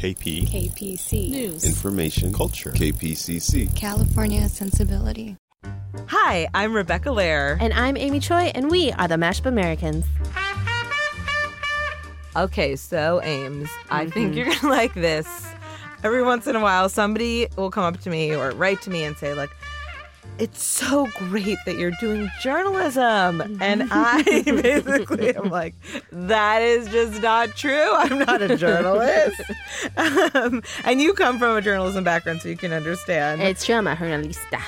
KP. KPC. News. Information. Culture. KPCC. California Sensibility. Hi, I'm Rebecca Lehrer. And I'm Amy Choi, and we are the Mashup Americans. Okay, so Ames, I think mm-hmm. you're gonna like this. Every once in a while, somebody will come up to me or write to me and say, like, it's so great that you're doing journalism. And I basically am like, that is just not true. I'm not a journalist. um, and you come from a journalism background, so you can understand. It's true, I'm a journalista.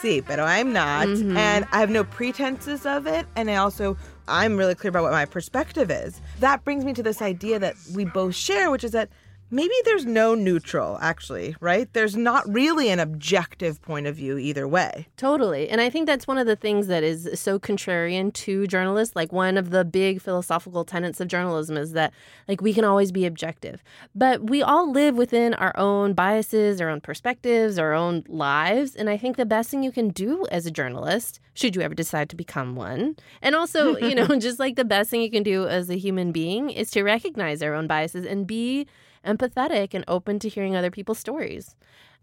Sí, but I'm not. And I have no pretenses of it. And I also, I'm really clear about what my perspective is. That brings me to this idea that we both share, which is that maybe there's no neutral, actually, right? There's not really an objective point of view either way. Totally. And I think that's one of the things that is so contrarian to journalists. Like, one of the big philosophical tenets of journalism is that, like, we can always be objective. But we all live within our own biases, our own perspectives, our own lives. And I think the best thing you can do as a journalist, should you ever decide to become one, and also, you know, just like the best thing you can do as a human being is to recognize our own biases and be empathetic and open to hearing other people's stories.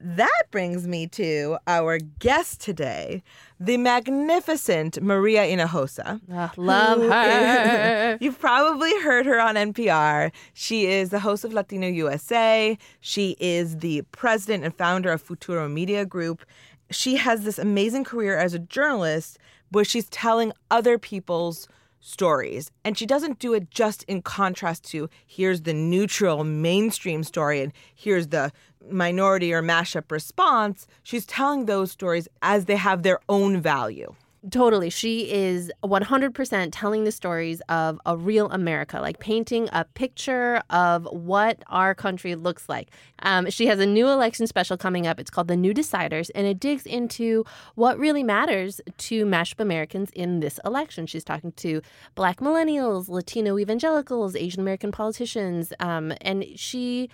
That brings me to our guest today, the magnificent Maria Hinojosa. Ah, love her. is- You've probably heard her on NPR. She is the host of Latino USA. She is the president and founder of Futuro Media Group. She has this amazing career as a journalist where she's telling other people's stories. And she doesn't do it just in contrast to here's the neutral mainstream story and here's the minority or mashup response. She's telling those stories as they have their own value. Totally. She is 100% telling the stories of a real America, like painting a picture of what our country looks like. Um, she has a new election special coming up. It's called The New Deciders, and it digs into what really matters to mashup Americans in this election. She's talking to black millennials, Latino evangelicals, Asian American politicians, um, and she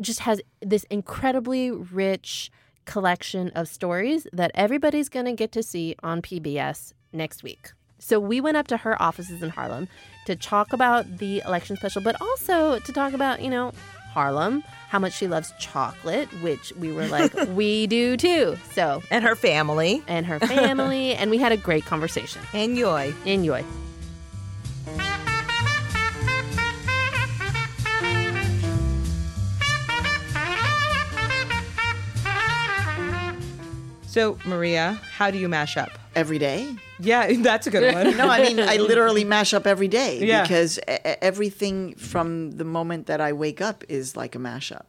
just has this incredibly rich collection of stories that everybody's going to get to see on PBS next week. So we went up to her offices in Harlem to talk about the election special, but also to talk about, you know, Harlem, how much she loves chocolate, which we were like, we do too. So, And her family. and her family, and we had a great conversation. Enjoy. Enjoy. So, Maria, how do you mash up? every day. Yeah, that's a good one. No, I mean I literally mash up every day Yeah. because everything from the moment that I wake up is like a mashup.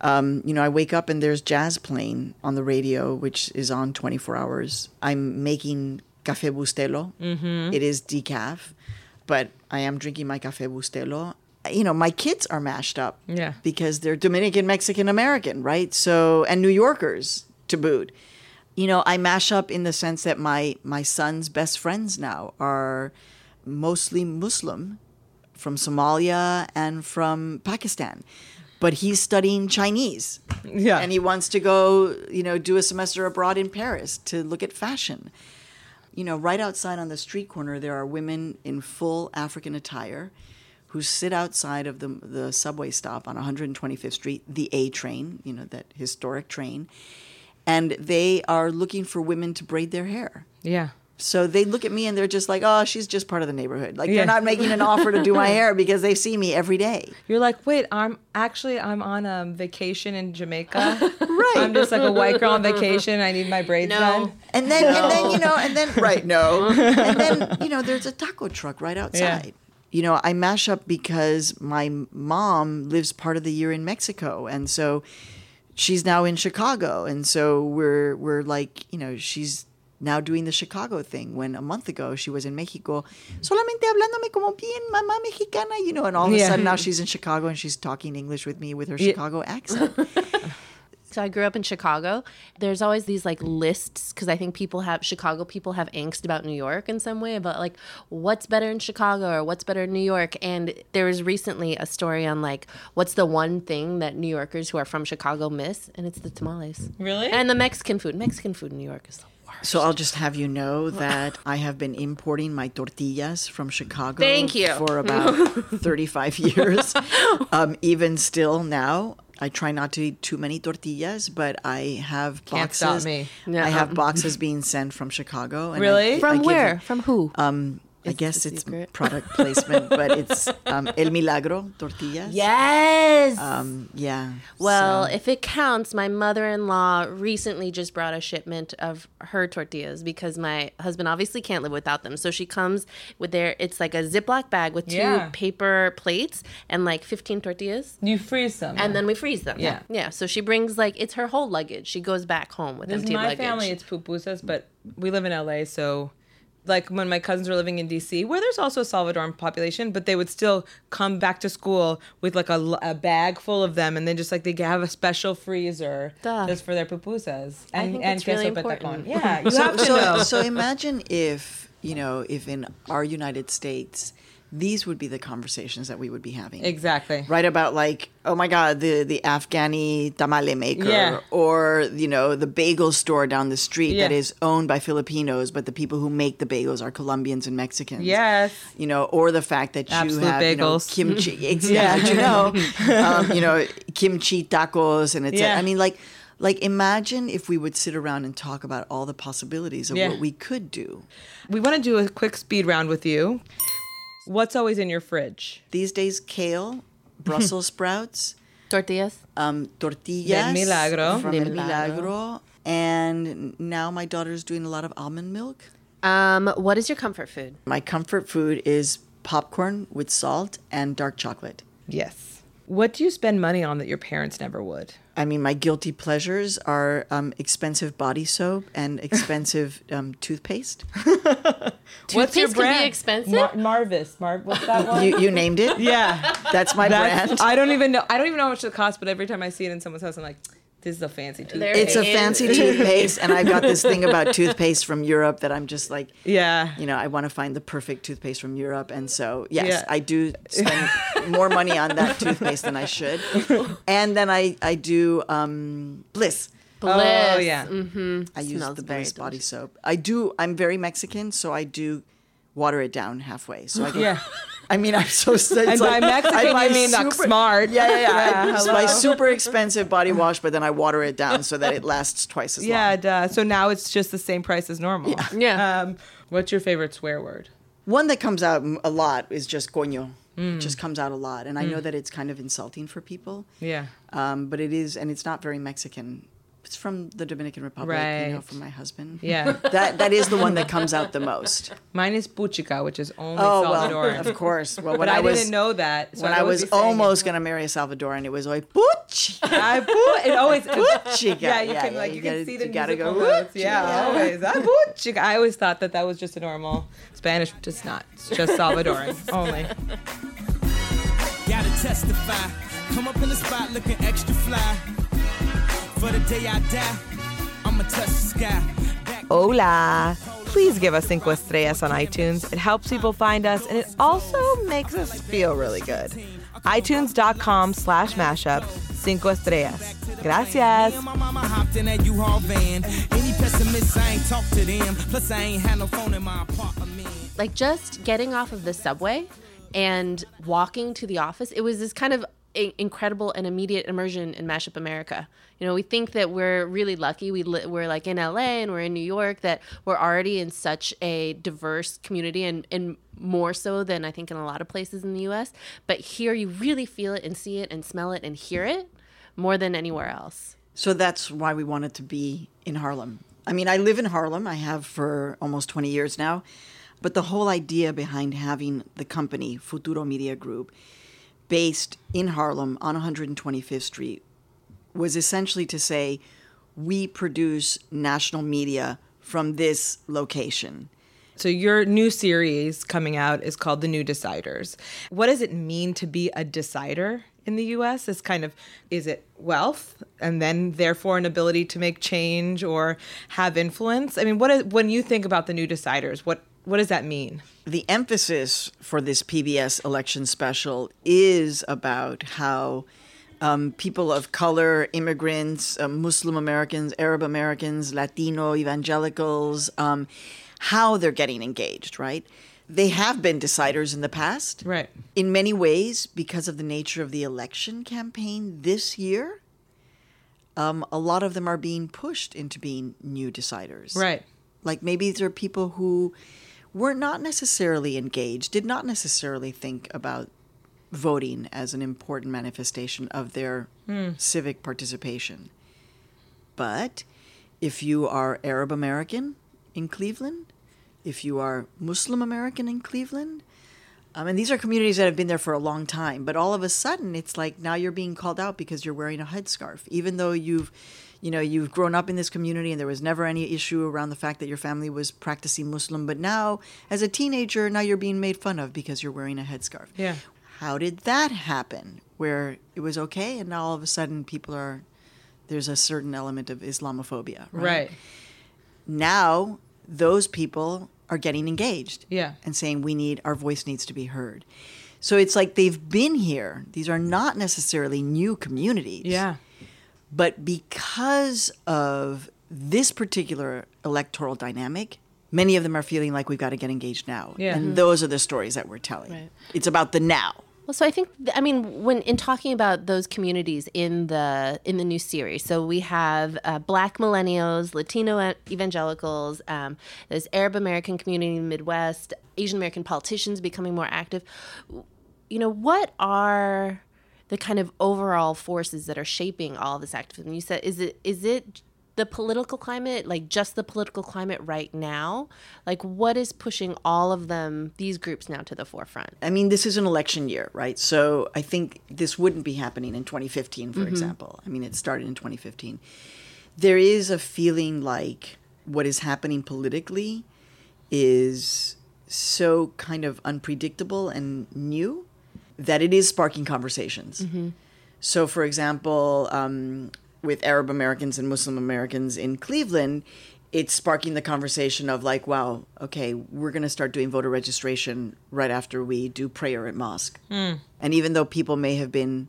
Um, you know, I wake up and there's jazz playing on the radio, which is on 24 hours. I'm making café bustelo. Mm-hmm. is decaf, but I am drinking my café bustelo. You know, my kids are mashed up Yeah. because they're Dominican, Mexican, American, right? So, and New Yorkers to boot. You know, I mash up in the sense that my my son's best friends now are mostly Muslim from Somalia and from Pakistan. But he's studying Chinese. Yeah. And he wants to go, you know, do a semester abroad in Paris to look at fashion. You know, right outside on the street corner, there are women in full African attire who sit outside of the, the subway stop on 125th Street, the A train, you know, that historic train. And they are looking for women to braid their hair. Yeah. So they look at me and they're just like, oh, she's just part of the neighborhood. Like Yeah. they're not making an offer to do my hair because they see me every day. You're like, wait, I'm actually I'm on a vacation in Jamaica. right. I'm just like a white girl on vacation. I need my braids No. done. And then, and then, you know, and then, right, no. And then, you know, there's a taco truck right outside. Yeah. You know, I mash up because my mom lives part of the year in Mexico. And so she's now in Chicago. And so we're, we're like, you know, she's now doing the Chicago thing when a month ago she was in Mexico, solamente hablándome como bien mamá mexicana, you know, and all of a Yeah. sudden now she's in Chicago and she's talking English with me with her Chicago accent. So I grew up in Chicago. There's always these like lists because I think people have Chicago people have angst about New York in some way about like what's better in Chicago or what's better in New York. And there was recently a story on like what's the one thing that New Yorkers who are from Chicago miss, and it's the tamales. Really? And the Mexican food. Mexican food in New York is the worst. So I'll just have you know that I have been importing my tortillas from Chicago. Thank you. For about 35 years. Um, even still now, I try not to eat too many tortillas, but I have Can't boxes. stop me. Yeah. I have boxes being sent from Chicago. and Really? I From give where? them- From who? Um, I guess it's secret? product placement, but it's um, El Milagro tortillas. yes. Um, yeah. well, so- if it counts, my mother-in-law recently just brought a shipment of her tortillas because my husband obviously can't live without them. So she comes with their it's like a Ziploc bag with two Yeah. paper plates and like 15 tortillas. You freeze them. And then we freeze them. Yeah. Yeah. So she brings like it's her whole luggage. She goes back home with This is empty my luggage. family. It's pupusas, but we live in LA, so like when my cousins were living in DC, where there's also a Salvadoran population, but they would still come back to school with like a, a bag full of them, and then just like they have a special freezer Duh. just for their pupusas and think and it's really queso important. Yeah, you so, have to so, know. so imagine if you know if in our United States these would be the conversations that we would be having exactly. right about like oh my god the the Afghani tamale maker Yeah. or you know the bagel store down the street that Yeah. is owned by Filipinos but the people who make the bagels are Colombians and Mexicans Yes. you know or the fact that you Absolute have you know, kimchi exactly you know um, you know kimchi tacos and it's Yeah. I mean like like imagine if we would sit around and talk about all the possibilities of Yeah. what we could do We want to do a quick speed round with you. What's always in your fridge? these days kale Brussels sprouts tortillas. um, tortillas Del Milagro. from Del El Milagro. And now my daughter's doing a lot of almond milk. Um, what is your comfort food? My comfort food is popcorn with salt and dark chocolate. Yes. What do you spend money on that your parents never would? I mean, my guilty pleasures are um, expensive body soap and expensive um, toothpaste. What's your Toothpaste can be brand? expensive? Mar- Marvis. Mar- what's that one? You, you named it. yeah. That's my That's- brand. I don't even know. I don't even know how much it costs, but every time I see it in someone's house, I'm like, this is a fancy toothpaste. It's a fancy toothpaste, and I got this thing about toothpaste from Europe that I'm just like, yeah. you know, I want to find the perfect toothpaste from Europe, and so yes, Yeah. I do spend more money on that toothpaste than I should, and then I I do um, Bliss. Bliss. Oh, yeah. Mm-hmm. I use the very Bliss body soap. I do. I'm very Mexican, so I do water it down halfway. So I get, Yeah. I mean, I'm so. It's And by Mexican, I buy mean like smart. Yeah, yeah, yeah. Yeah, I buy hello. super expensive body wash, but then I water it down so that it lasts twice as Yeah, long. Yeah, So now it's just the same price as normal. Yeah. Um, what's your favorite swear word? One that comes out a lot is just coño. Mm. It just comes out a lot, and I know that it's kind of insulting for people. Yeah. Um, but it is, and it's not very Mexican. It's from the Dominican Republic, you know, from my husband. Yeah. That that is the one that comes out the most. Mine is puchica, which is only Oh well, of course. Well, But when I, I, was didn't know that. So when I'd I was be saying it. almost gonna marry a Salvadoran, it was like Puch. I pu- it always Puchica. Yeah, you Yeah, can yeah, like you you, gotta- can see the you gotta go, notes. Yeah, always. I puchica. I always thought that that was just a normal Spanish. just not. It's just Salvadoran only. Gotta testify. Come up in the spot looking extra fly. Hola. Please give us cinco estrellas on iTunes. It helps people find us, and it also makes us feel really good. iTunes.com slash mashup, cinco estrellas. Gracias. my mama hopped in that U-Haul van. Any pessimists, I ain't talk to them. Plus, I ain't had no phone in my apartment. like just getting off of the subway and walking to the office it was this kind of incredible and immediate immersion in mashup america you know we think that we're really lucky we li- we're like in la and we're in new york that we're already in such a diverse community and, and more so than i think in a lot of places in the us but here you really feel it and see it and smell it and hear it more than anywhere else So that's why we wanted to be in Harlem. I mean, I live in Harlem. I have for almost 20 years now. But the whole idea behind having the company, Futuro Media Group, based in Harlem on 125th Street was essentially to say we produce national media from this location. So your new series coming out is called The New Deciders. What does it mean to be a decider in the US? Is kind of is it wealth and then therefore an ability to make change or have influence? I mean, what is when you think about the new deciders, what what does that mean? the emphasis for this PBS election special is about how um, people of color, immigrants, uh, Muslim Americans, Arab Americans, Latino evangelicals, um, how they're getting engaged, right? They have been deciders in the past. Right. In many ways, because of the nature of the election campaign this year, um, a lot of them are being pushed into being new deciders. Right. Like maybe these are people who were not necessarily engaged, did not necessarily think about voting as an important manifestation of their civic participation. But if you are Arab American in Cleveland, if you are Muslim American in Cleveland, um, and these are communities that have been there for a long time, but all of a sudden it's like now you're being called out because you're wearing a headscarf, even though you've, you know, you've grown up in this community and there was never any issue around the fact that your family was practicing Muslim, but now as a teenager, now you're being made fun of because you're wearing a headscarf. Yeah. How did that happen? Where it was okay, and now all of a sudden people are, there's a certain element of Islamophobia, right? Right. now those people are getting engaged Yeah. and saying we need our voice needs to be heard so it's like they've been here these are not necessarily new communities Yeah. but because of this particular electoral dynamic many of them are feeling like we've got to get engaged now Yeah. and mm-hmm. those are the stories that we're telling Right. it's about the now Well, so I think I mean when in talking about those communities in the in the new series, so we have uh, Black millennials, Latino evangelicals, um, there's Arab American community in the Midwest, Asian American politicians becoming more active. You know, what are the kind of overall forces that are shaping all this activism? You said is it is it the political climate, like just the political climate right now? Like what is pushing all of them, these groups now to the forefront? I mean, this is an election year, right? So I think this wouldn't be happening in 2015, for example. I mean, it started in 2015. There is a feeling like what is happening politically is so kind of unpredictable and new that it is sparking conversations. So, for example, um, with Arab Americans and Muslim Americans in Cleveland, it's sparking the conversation of like, wow, okay, we're going to start doing voter registration right after we do prayer at mosque. Hmm. And even though people may have been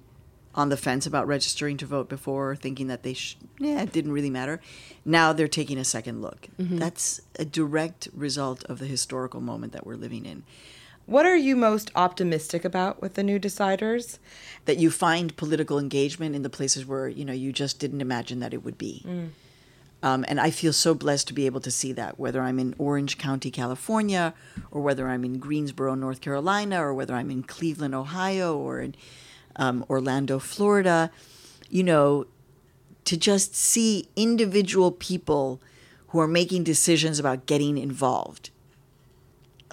on the fence about registering to vote before, thinking that they, sh- yeah, it didn't really matter, now they're taking a second look. Mm-hmm. That's a direct result of the historical moment that we're living in. What are you most optimistic about with the new deciders? that you find political engagement in the places where you know you just didn't imagine that it would be. Um, and I feel so blessed to be able to see that, whether I'm in Orange County, California, or whether I'm in Greensboro, North Carolina, or whether I'm in Cleveland, Ohio, or in um, Orlando, Florida. You know, to just see individual people who are making decisions about getting involved.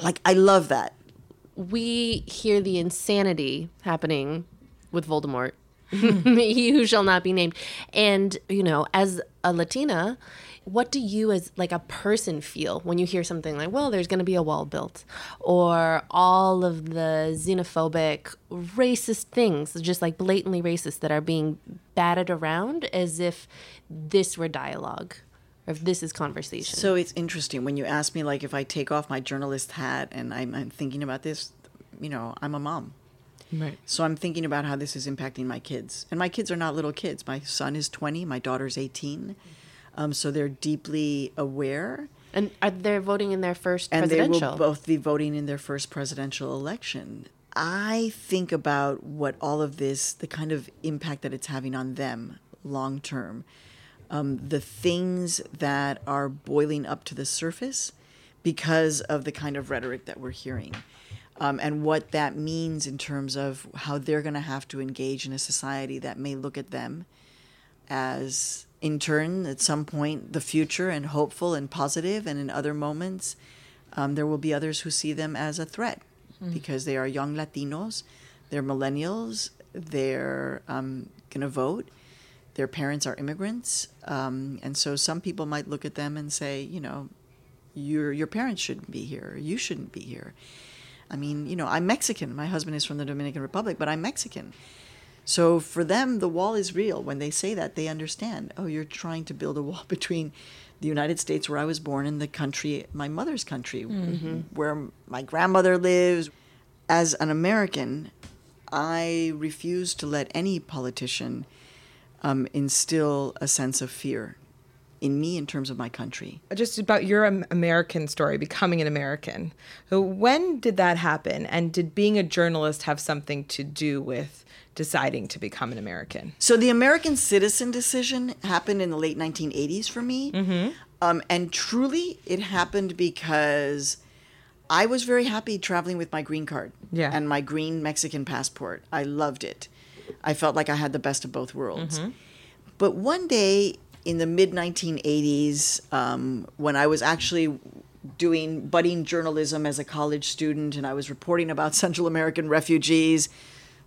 Like, I love that. We hear the insanity happening with Voldemort, hmm. he who shall not be named. And, you know, as a Latina, what do you as like a person feel when you hear something like, well, there's going to be a wall built or all of the xenophobic, racist things, just like blatantly racist that are being batted around as if this were dialogue or if this is conversation. So it's interesting when you ask me, like, if I take off my journalist hat and I'm, I'm thinking about this, you know, I'm a mom. Right. So I'm thinking about how this is impacting my kids. And my kids are not little kids. My son is 20, my daughter's 18. Um, so they're deeply aware. and are they voting in their first And they presidential? will both be voting in their first presidential election. I think about what all of this, the kind of impact that it's having on them long term, um, the things that are boiling up to the surface because of the kind of rhetoric that we're hearing. Um, and what that means in terms of how they're going to have to engage in a society that may look at them as, in turn, at some point, the future and hopeful and positive, and in other moments, um, there will be others who see them as a threat because they are young Latinos, they're millennials, they're um, going to vote, their parents are immigrants, um, and so some people might look at them and say, you know, your your parents shouldn't be here, you shouldn't be here. I mean, you know, I'm Mexican. My husband is from the Dominican Republic, but I'm Mexican. So for them, the wall is real. When they say that, they understand. Oh, you're trying to build a wall between the United States, where I was born, and the country, my mother's country, where my grandmother lives. As an American, I refuse to let any politician um, instill a sense of fear in me in terms of my country. Just about your American story, becoming an American. When did that happen? And did being a journalist have something to do with deciding to become an American? So the American citizen decision happened in the late 1980s for me. Mm-hmm. Um, and truly, it happened because I was very happy traveling with my green card Yeah. and my green Mexican passport. I loved it. I felt like I had the best of both worlds. Mm-hmm. But one day in the mid 1980s, um, when I was actually doing budding journalism as a college student and I was reporting about Central American refugees,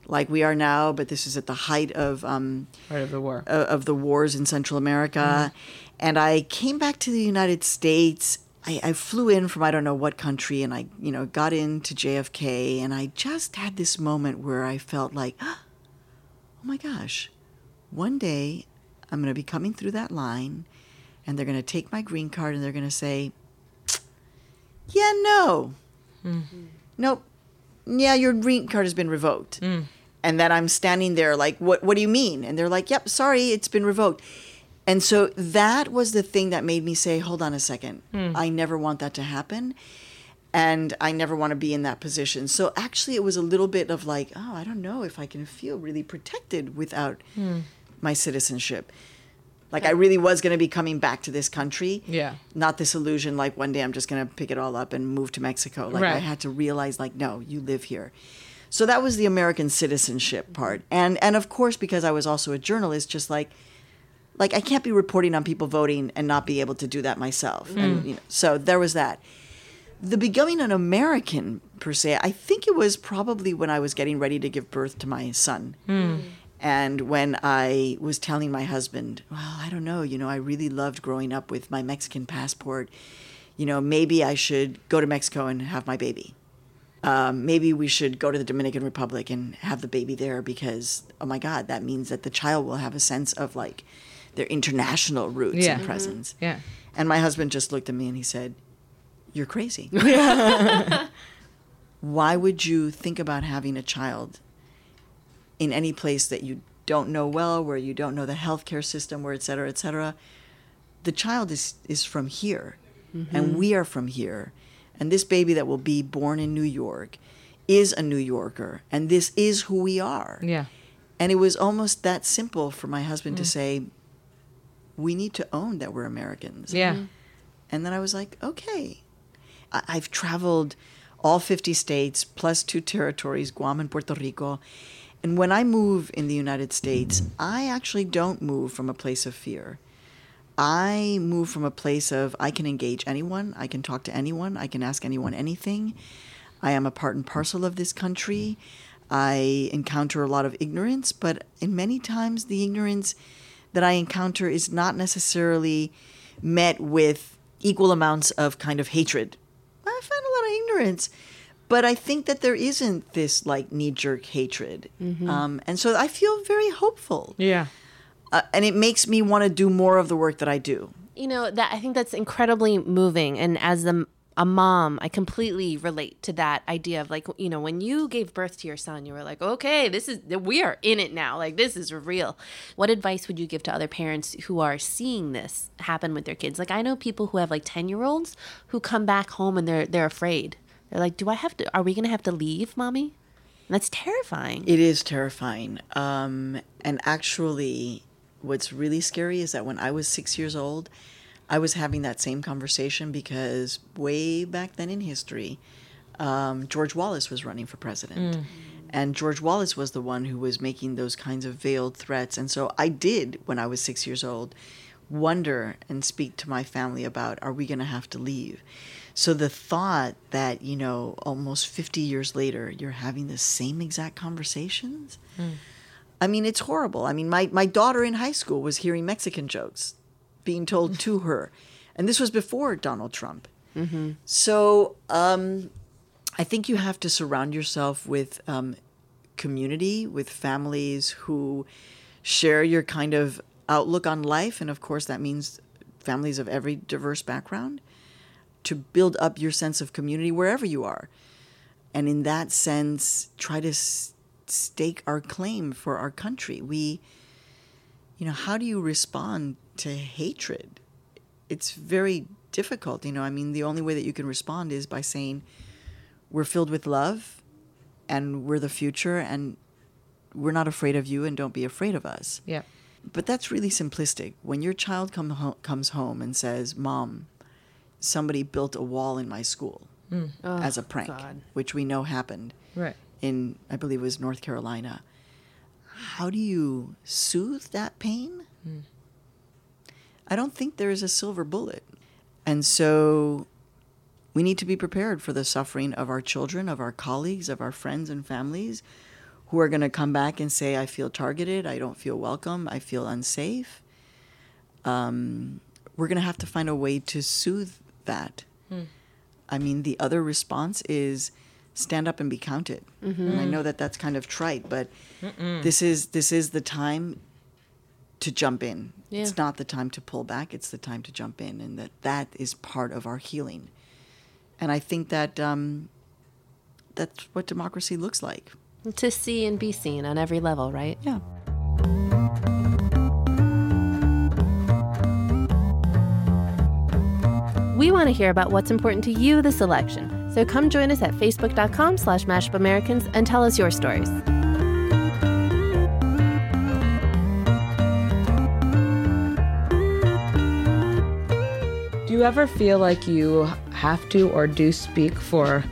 like we are now, but this is at the height of um, Part of the war. uh, of the wars in Central America. And I came back to the United States. I, I flew in from I don't know what country, and I, you know, got into JFK, and I just had this moment where I felt like, oh my gosh, one day I'm going to be coming through that line, and they're going to take my green card, and they're going to say, yeah, no, mm-hmm. nope, yeah, your green card has been revoked. Mm. And then I'm standing there like, what, what do you mean? And they're like, yep, sorry, it's been revoked. And so that was the thing that made me say, hold on a second. Mm. I never want that to happen. And I never want to be in that position. So actually, it was a little bit of like, oh, I don't know if I can feel really protected without hmm. my citizenship. Like, I really was going to be coming back to this country. Yeah. Not this illusion, like one day I'm just going to pick it all up and move to Mexico. Like, I had to realize, like, no, you live here. So that was the American citizenship part. And and of course because I was also a journalist just like like I can't be reporting on people voting and not be able to do that myself. And hmm. you know, so there was that. The becoming an American per se, I think it was probably when I was getting ready to give birth to my son. And when I was telling my husband, well, I don't know, you know, I really loved growing up with my Mexican passport. You know, maybe I should go to Mexico and have my baby um, maybe we should go to the Dominican Republic and have the baby there because, oh my God, that means that the child will have a sense of like their international roots Yeah. and presence. Yeah. And my husband just looked at me and he said, You're crazy. Why would you think about having a child in any place that you don't know well, where you don't know the healthcare system, where et cetera, et cetera? The child is, is from here, and mm-hmm. we are from here. And this baby that will be born in New York is a New Yorker, and this is who we are. Yeah. And it was almost that simple for my husband to mm. say, we need to own that we're Americans. Yeah. And then I was like, okay. I've traveled all 50 states plus two territories, Guam and Puerto Rico. And when I move in the United States, I actually don't move from a place of fear. I move from a place of I can engage anyone, I can talk to anyone, I can ask anyone anything. I am a part and parcel of this country. I encounter a lot of ignorance, but in many times the ignorance that I encounter is not necessarily met with equal amounts of kind of hatred. I find a lot of ignorance, but I think that there isn't this like knee jerk hatred. Um, and so I feel very hopeful. Yeah. Uh, and it makes me want to do more of the work that I do. You know that I think that's incredibly moving, and as a, a mom, I completely relate to that idea of like you know when you gave birth to your son, you were like, okay, this is we are in it now, like this is real. What advice would you give to other parents who are seeing this happen with their kids? Like I know people who have like ten year olds who come back home and they're they're afraid. They're like, do I have to? Are we gonna have to leave, mommy? And that's terrifying. It is terrifying. Um, and actually, what's really scary is that when I was six years old, I was having that same conversation because way back then in history, um, George Wallace was running for president. And George Wallace was the one who was making those kinds of veiled threats. And so I did, when I was six years old, wonder and speak to my family about are we going to have to leave? So the thought that, you know, almost 50 years later, you're having the same exact conversations. I mean, it's horrible. I mean, my, my daughter in high school was hearing Mexican jokes being told to her. And this was before Donald Trump. So um, I think you have to surround yourself with um, community, with families who share your kind of outlook on life. And of course, that means families of every diverse background to build up your sense of community wherever you are. And in that sense, try to s- stake our claim for our country. We, you know, how do you respond to hatred? It's very difficult. You know, I mean, the only way that you can respond is by saying, we're filled with love and we're the future and we're not afraid of you and don't be afraid of us. Yeah. But that's really simplistic. When your child come ho- comes home and says, Mom, somebody built a wall in my school mm. oh, as a prank, God. which we know happened Right. in, I believe it was North Carolina. How do you soothe that pain? Mm. I don't think there is a silver bullet. And so we need to be prepared for the suffering of our children, of our colleagues, of our friends and families who are going to come back and say, I feel targeted, I don't feel welcome, I feel unsafe. Um, we're going to have to find a way to soothe that. I mean, the other response is stand up and be counted. And I know that that's kind of trite, but this is this is the time to jump in. Yeah. It's not the time to pull back. It's the time to jump in, and that that is part of our healing. And I think that um, that's what democracy looks like. To see and be seen on every level, right? Yeah. We want to hear about what's important to you this election. So come join us at facebook.com slash mashupamericans and tell us your stories. You ever feel like you have to or do speak for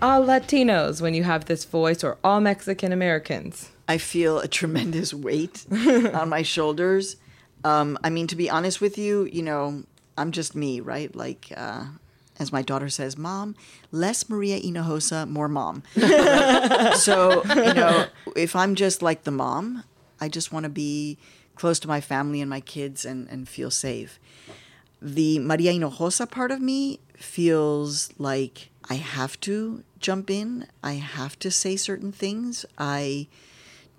all Latinos when you have this voice or all Mexican Americans? I feel a tremendous weight on my shoulders. Um, I mean, to be honest with you, you know, I'm just me, right? Like, uh, as my daughter says, Mom, less Maria Hinojosa, more mom. so, you know, if I'm just like the mom, I just want to be close to my family and my kids and, and feel safe. The Maria Hinojosa part of me feels like I have to jump in. I have to say certain things. I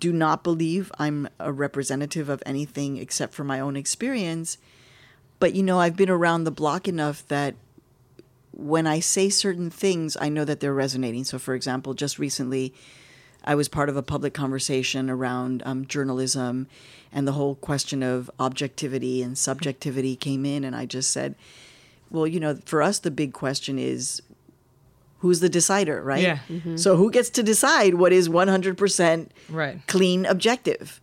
do not believe I'm a representative of anything except for my own experience. But you know, I've been around the block enough that when I say certain things, I know that they're resonating. So, for example, just recently, I was part of a public conversation around um, journalism, and the whole question of objectivity and subjectivity came in, and I just said, well, you know, for us, the big question is who's the decider, right? Yeah. So, who gets to decide what is 100% Right. clean objective?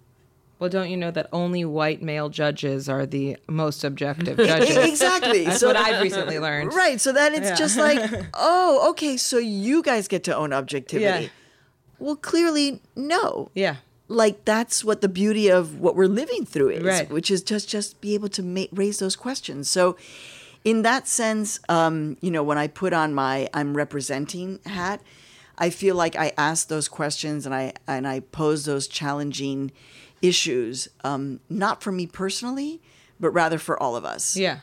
Well, don't you know that only white male judges are the most objective judges? exactly. That's so what I've recently learned. Right. So then it's just like, oh, okay, so you guys get to own objectivity. Yeah. Well, clearly, no. Yeah. Like that's what the beauty of what we're living through is, Right. which is just just be able to ma- raise those questions. So, in that sense, um, you know, when I put on my I'm representing hat, I feel like I ask those questions and I and I pose those challenging issues, um, not for me personally, but rather for all of us. Yeah.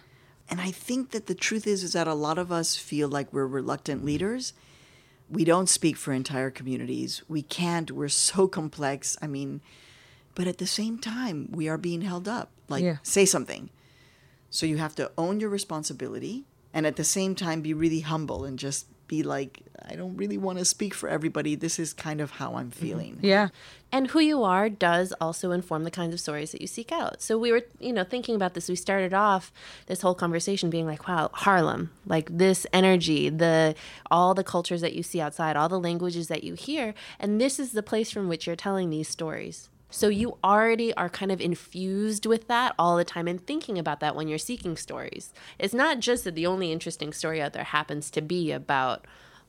And I think that the truth is is that a lot of us feel like we're reluctant leaders. We don't speak for entire communities. We can't. We're so complex. I mean, but at the same time, we are being held up. Like Yeah. say something. So you have to own your responsibility and at the same time be really humble and just be like I don't really want to speak for everybody. This is kind of how I'm mm-hmm. feeling. Yeah. And who you are does also inform the kinds of stories that you seek out. So we were, you know, thinking about this. We started off this whole conversation being like, wow, Harlem, like this energy, the all the cultures that you see outside, all the languages that you hear, and this is the place from which you're telling these stories. So you already are kind of infused with that all the time and thinking about that when you're seeking stories. It's not just that the only interesting story out there happens to be about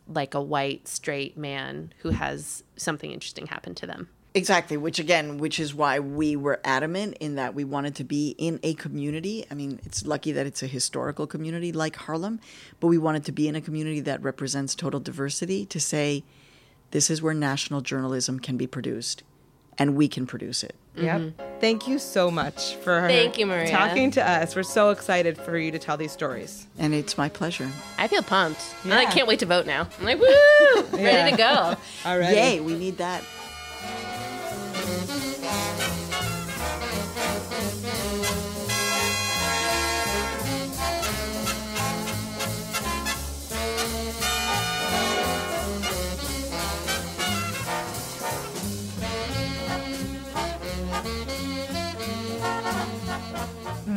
like a white straight man who has something interesting happen to them. Exactly, which again, which is why we were adamant in that we wanted to be in a community. I mean, it's lucky that it's a historical community like Harlem, but we wanted to be in a community that represents total diversity to say this is where national journalism can be produced and we can produce it. Yep. Mm-hmm. Thank you so much for Thank you, Maria. talking to us. We're so excited for you to tell these stories. And it's my pleasure. I feel pumped. And I can't wait to vote now. I'm like, woo! Ready to go. All right. Yay, we need that.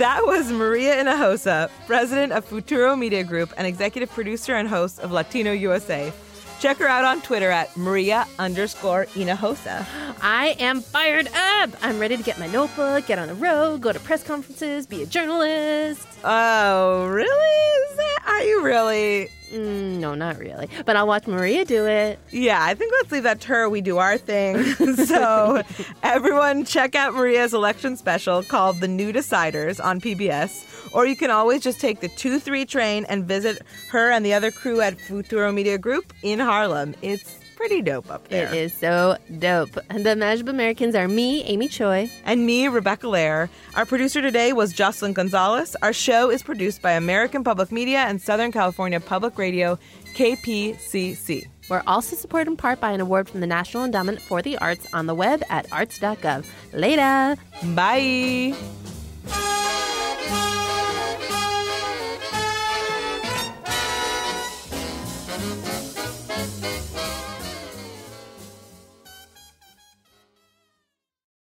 That was Maria Hinojosa, president of Futuro Media Group and executive producer and host of Latino USA. Check her out on Twitter at Maria underscore Hinojosa. I am fired up. I'm ready to get my notebook, get on the road, go to press conferences, be a journalist. Oh, really? Is that, are you really? Mm, no, not really. But I'll watch Maria do it. Yeah, I think let's leave that to her. We do our thing. so, everyone, check out Maria's election special called The New Deciders on PBS. Or you can always just take the 2 3 train and visit her and the other crew at Futuro Media Group in Harlem. It's pretty dope up there. It is so dope. The Mashup Americans are me, Amy Choi. And me, Rebecca Lehrer. Our producer today was Jocelyn Gonzalez. Our show is produced by American Public Media and Southern California Public Radio, KPCC. We're also supported in part by an award from the National Endowment for the Arts on the web at arts.gov. Later. Bye.